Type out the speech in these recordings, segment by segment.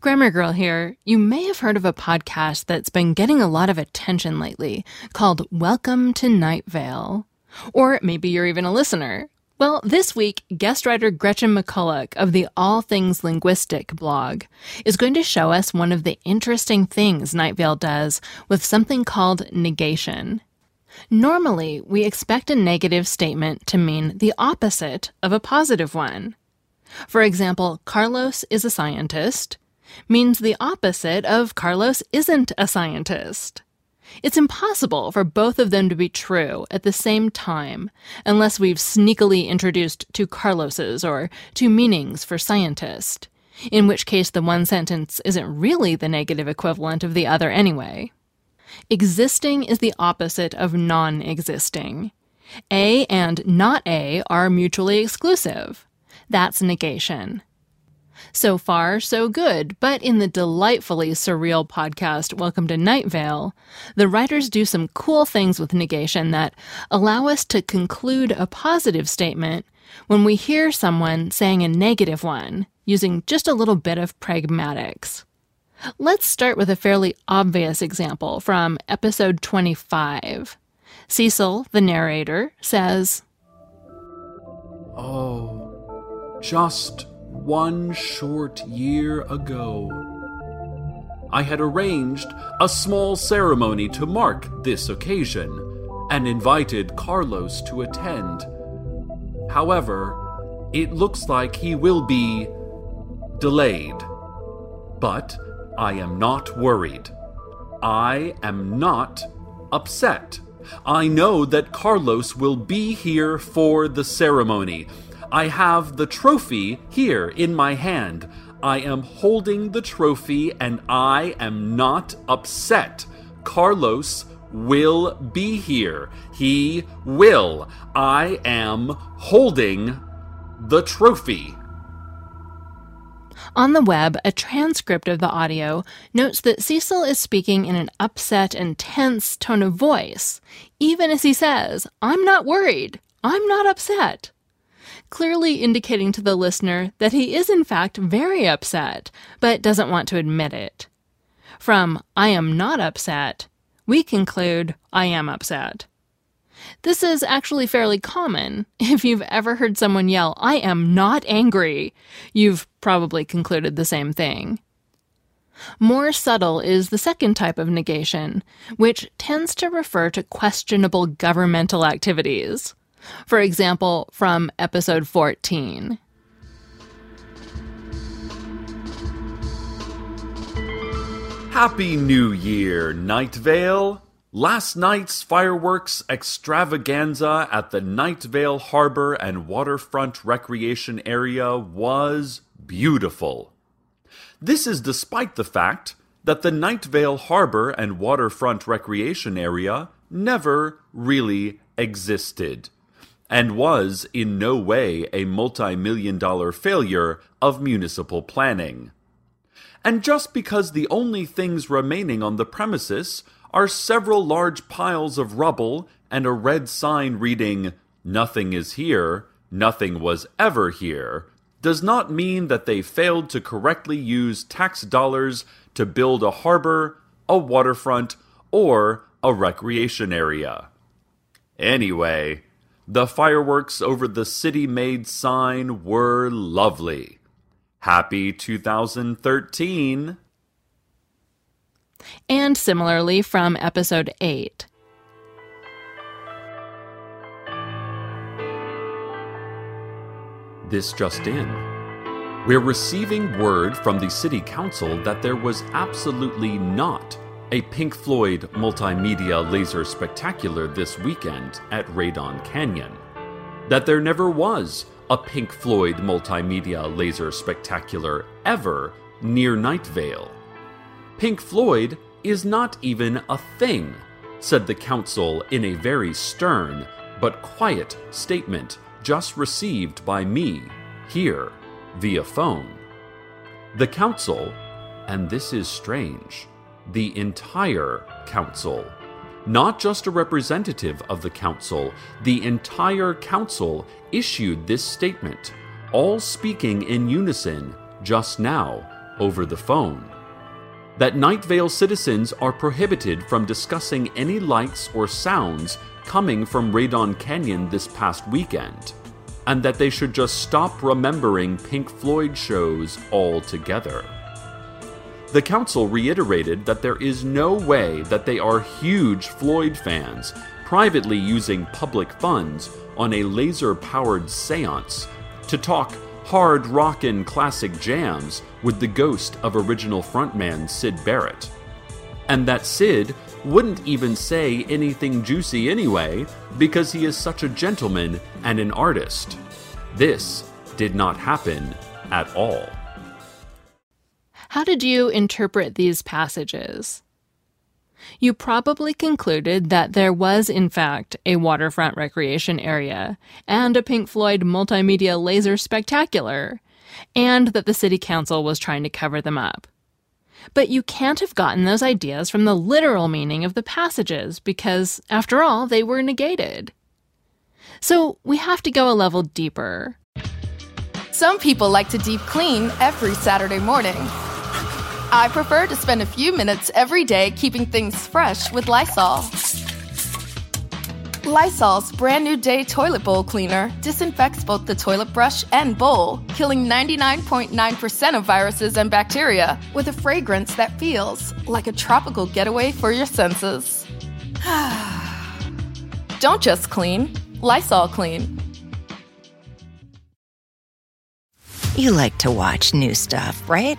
Grammar Girl here. You may have heard of a podcast that's been getting a lot of attention lately called Welcome to Night Vale. Or maybe you're even a listener. Well, this week, guest writer Gretchen McCulloch of the All Things Linguistic blog is going to show us one of the interesting things Night Vale does with something called negation. Normally, we expect a negative statement to mean the opposite of a positive one. For example, Carlos is a scientist means the opposite of Carlos isn't a scientist. It's impossible for both of them to be true at the same time unless we've sneakily introduced two Carloses or two meanings for scientist, in which case the one sentence isn't really the negative equivalent of the other anyway. Existing is the opposite of non existing. A and not A are mutually exclusive. That's negation. So far, so good, but in the delightfully surreal podcast Welcome to Night Vale, the writers do some cool things with negation that allow us to conclude a positive statement when we hear someone saying a negative one, using just a little bit of pragmatics. Let's start with a fairly obvious example from episode 25. Cecil, the narrator, says, Oh, just one short year ago. I had arranged a small ceremony to mark this occasion and invited Carlos to attend. However, it looks like he will be delayed. But I am not worried. I am not upset. I know that Carlos will be here for the ceremony I have the trophy here in my hand. I am holding the trophy and I am not upset. Carlos will be here. He will. I am holding the trophy. On the web, a transcript of the audio notes that Cecil is speaking in an upset and tense tone of voice, even as he says, I'm not worried. I'm not upset clearly indicating to the listener that he is in fact very upset, but doesn't want to admit it. From I am not upset, we conclude I am upset. This is actually fairly common. If you've ever heard someone yell, I am not angry, you've probably concluded the same thing. More subtle is the second type of negation, which tends to refer to questionable governmental activities. For example, from episode 14. Happy New Year, Night Vale! Last night's fireworks extravaganza at the Night Vale Harbor and Waterfront Recreation Area was beautiful. This is despite the fact that the Night Vale Harbor and Waterfront Recreation Area never really existed and was in no way a multi million dollar failure of municipal planning. And just because the only things remaining on the premises are several large piles of rubble and a red sign reading, Nothing is here, nothing was ever here, does not mean that they failed to correctly use tax dollars to build a harbor, a waterfront, or a recreation area. Anyway, the fireworks over the city made sign were lovely. Happy 2013. And similarly from episode 8. This just in. We're receiving word from the City Council that there was absolutely not a Pink Floyd multimedia laser spectacular this weekend at Radon Canyon. That there never was a Pink Floyd multimedia laser spectacular ever near Night Vale. Pink Floyd is not even a thing, said the council in a very stern but quiet statement just received by me here via phone. The council, and this is strange, the entire council, not just a representative of the council, the entire council issued this statement, all speaking in unison just now over the phone. That Night Vale citizens are prohibited from discussing any lights or sounds coming from Radon Canyon this past weekend, and that they should just stop remembering Pink Floyd shows altogether. The council reiterated that there is no way that they are huge Floyd fans privately using public funds on a laser powered seance to talk hard rockin' classic jams with the ghost of original frontman Syd Barrett. And that Syd wouldn't even say anything juicy anyway because he is such a gentleman and an artist. This did not happen at all. How did you interpret these passages? You probably concluded that there was, in fact, a waterfront recreation area and a Pink Floyd multimedia laser spectacular, and that the city council was trying to cover them up. But you can't have gotten those ideas from the literal meaning of the passages because, after all, they were negated. So we have to go a level deeper. Some people like to deep clean every Saturday morning. I prefer to spend a few minutes every day keeping things fresh with Lysol. Lysol's brand new day toilet bowl cleaner disinfects both the toilet brush and bowl, killing 99.9% of viruses and bacteria with a fragrance that feels like a tropical getaway for your senses. Don't just clean, Lysol clean. You like to watch new stuff, right?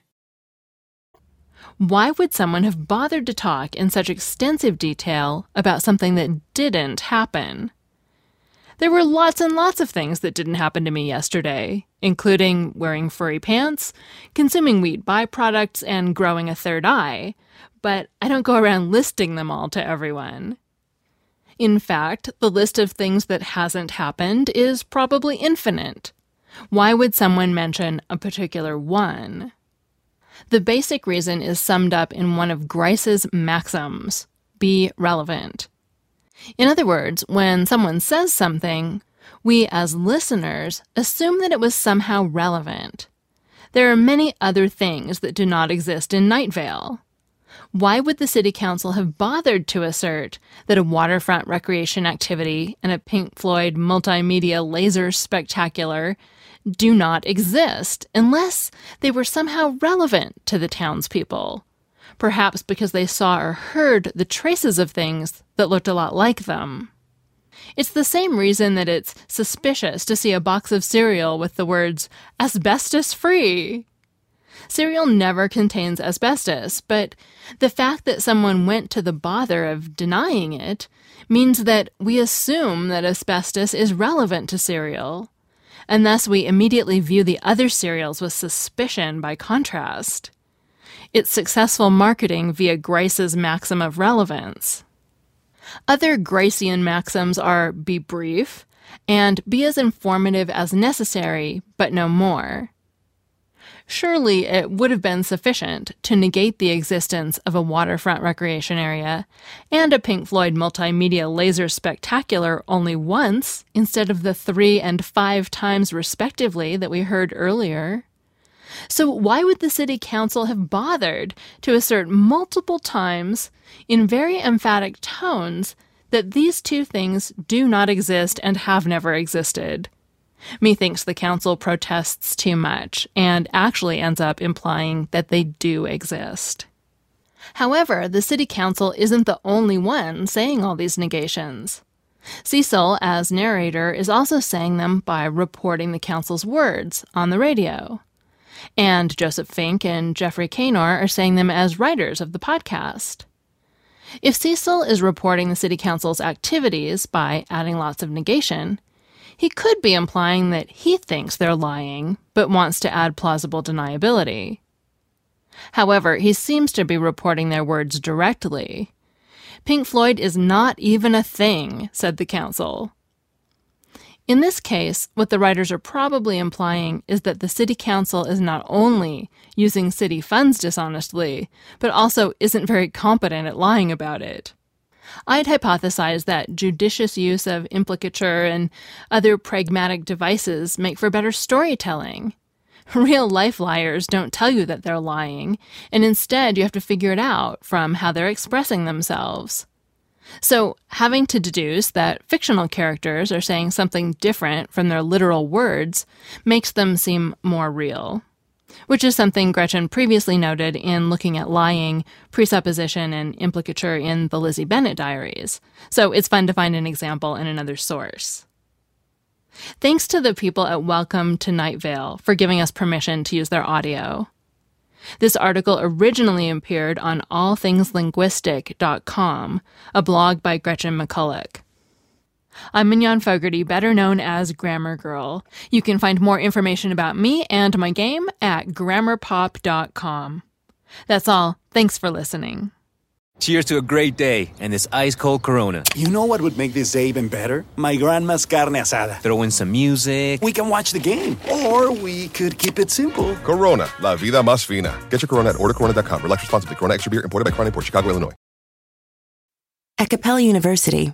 Why would someone have bothered to talk in such extensive detail about something that didn't happen? There were lots and lots of things that didn't happen to me yesterday, including wearing furry pants, consuming wheat byproducts, and growing a third eye, but I don't go around listing them all to everyone. In fact, the list of things that hasn't happened is probably infinite. Why would someone mention a particular one? The basic reason is summed up in one of Grice's maxims be relevant. In other words, when someone says something, we as listeners assume that it was somehow relevant. There are many other things that do not exist in Night Vale. Why would the City Council have bothered to assert that a waterfront recreation activity and a Pink Floyd multimedia laser spectacular do not exist unless they were somehow relevant to the townspeople? Perhaps because they saw or heard the traces of things that looked a lot like them. It's the same reason that it's suspicious to see a box of cereal with the words asbestos free. Cereal never contains asbestos, but the fact that someone went to the bother of denying it means that we assume that asbestos is relevant to cereal, and thus we immediately view the other cereals with suspicion by contrast. It's successful marketing via Grice's maxim of relevance. Other Gricean maxims are be brief and be as informative as necessary, but no more. Surely it would have been sufficient to negate the existence of a waterfront recreation area and a Pink Floyd multimedia laser spectacular only once instead of the three and five times respectively that we heard earlier. So, why would the city council have bothered to assert multiple times, in very emphatic tones, that these two things do not exist and have never existed? Methinks the council protests too much and actually ends up implying that they do exist. However, the city council isn't the only one saying all these negations. Cecil, as narrator, is also saying them by reporting the council's words on the radio. And Joseph Fink and Jeffrey Cranor are saying them as writers of the podcast. If Cecil is reporting the city council's activities by adding lots of negation, he could be implying that he thinks they're lying, but wants to add plausible deniability. However, he seems to be reporting their words directly. Pink Floyd is not even a thing, said the council. In this case, what the writers are probably implying is that the city council is not only using city funds dishonestly, but also isn't very competent at lying about it. I'd hypothesize that judicious use of implicature and other pragmatic devices make for better storytelling. Real life liars don't tell you that they're lying, and instead you have to figure it out from how they're expressing themselves. So, having to deduce that fictional characters are saying something different from their literal words makes them seem more real. Which is something Gretchen previously noted in looking at lying, presupposition, and implicature in the Lizzie Bennet diaries. So it's fun to find an example in another source. Thanks to the people at Welcome to Night Vale for giving us permission to use their audio. This article originally appeared on allthingslinguistic.com, a blog by Gretchen McCulloch. I'm Mignon Fogarty, better known as Grammar Girl. You can find more information about me and my game at grammarpop.com. That's all. Thanks for listening. Cheers to a great day and this ice cold Corona. You know what would make this day even better? My grandma's carne asada. Throw in some music. We can watch the game, or we could keep it simple. Corona, la vida más fina. Get your Corona at ordercorona.com. Relax responsibly. Corona Extra Beer imported by Crown Port Chicago, Illinois. At Capella University,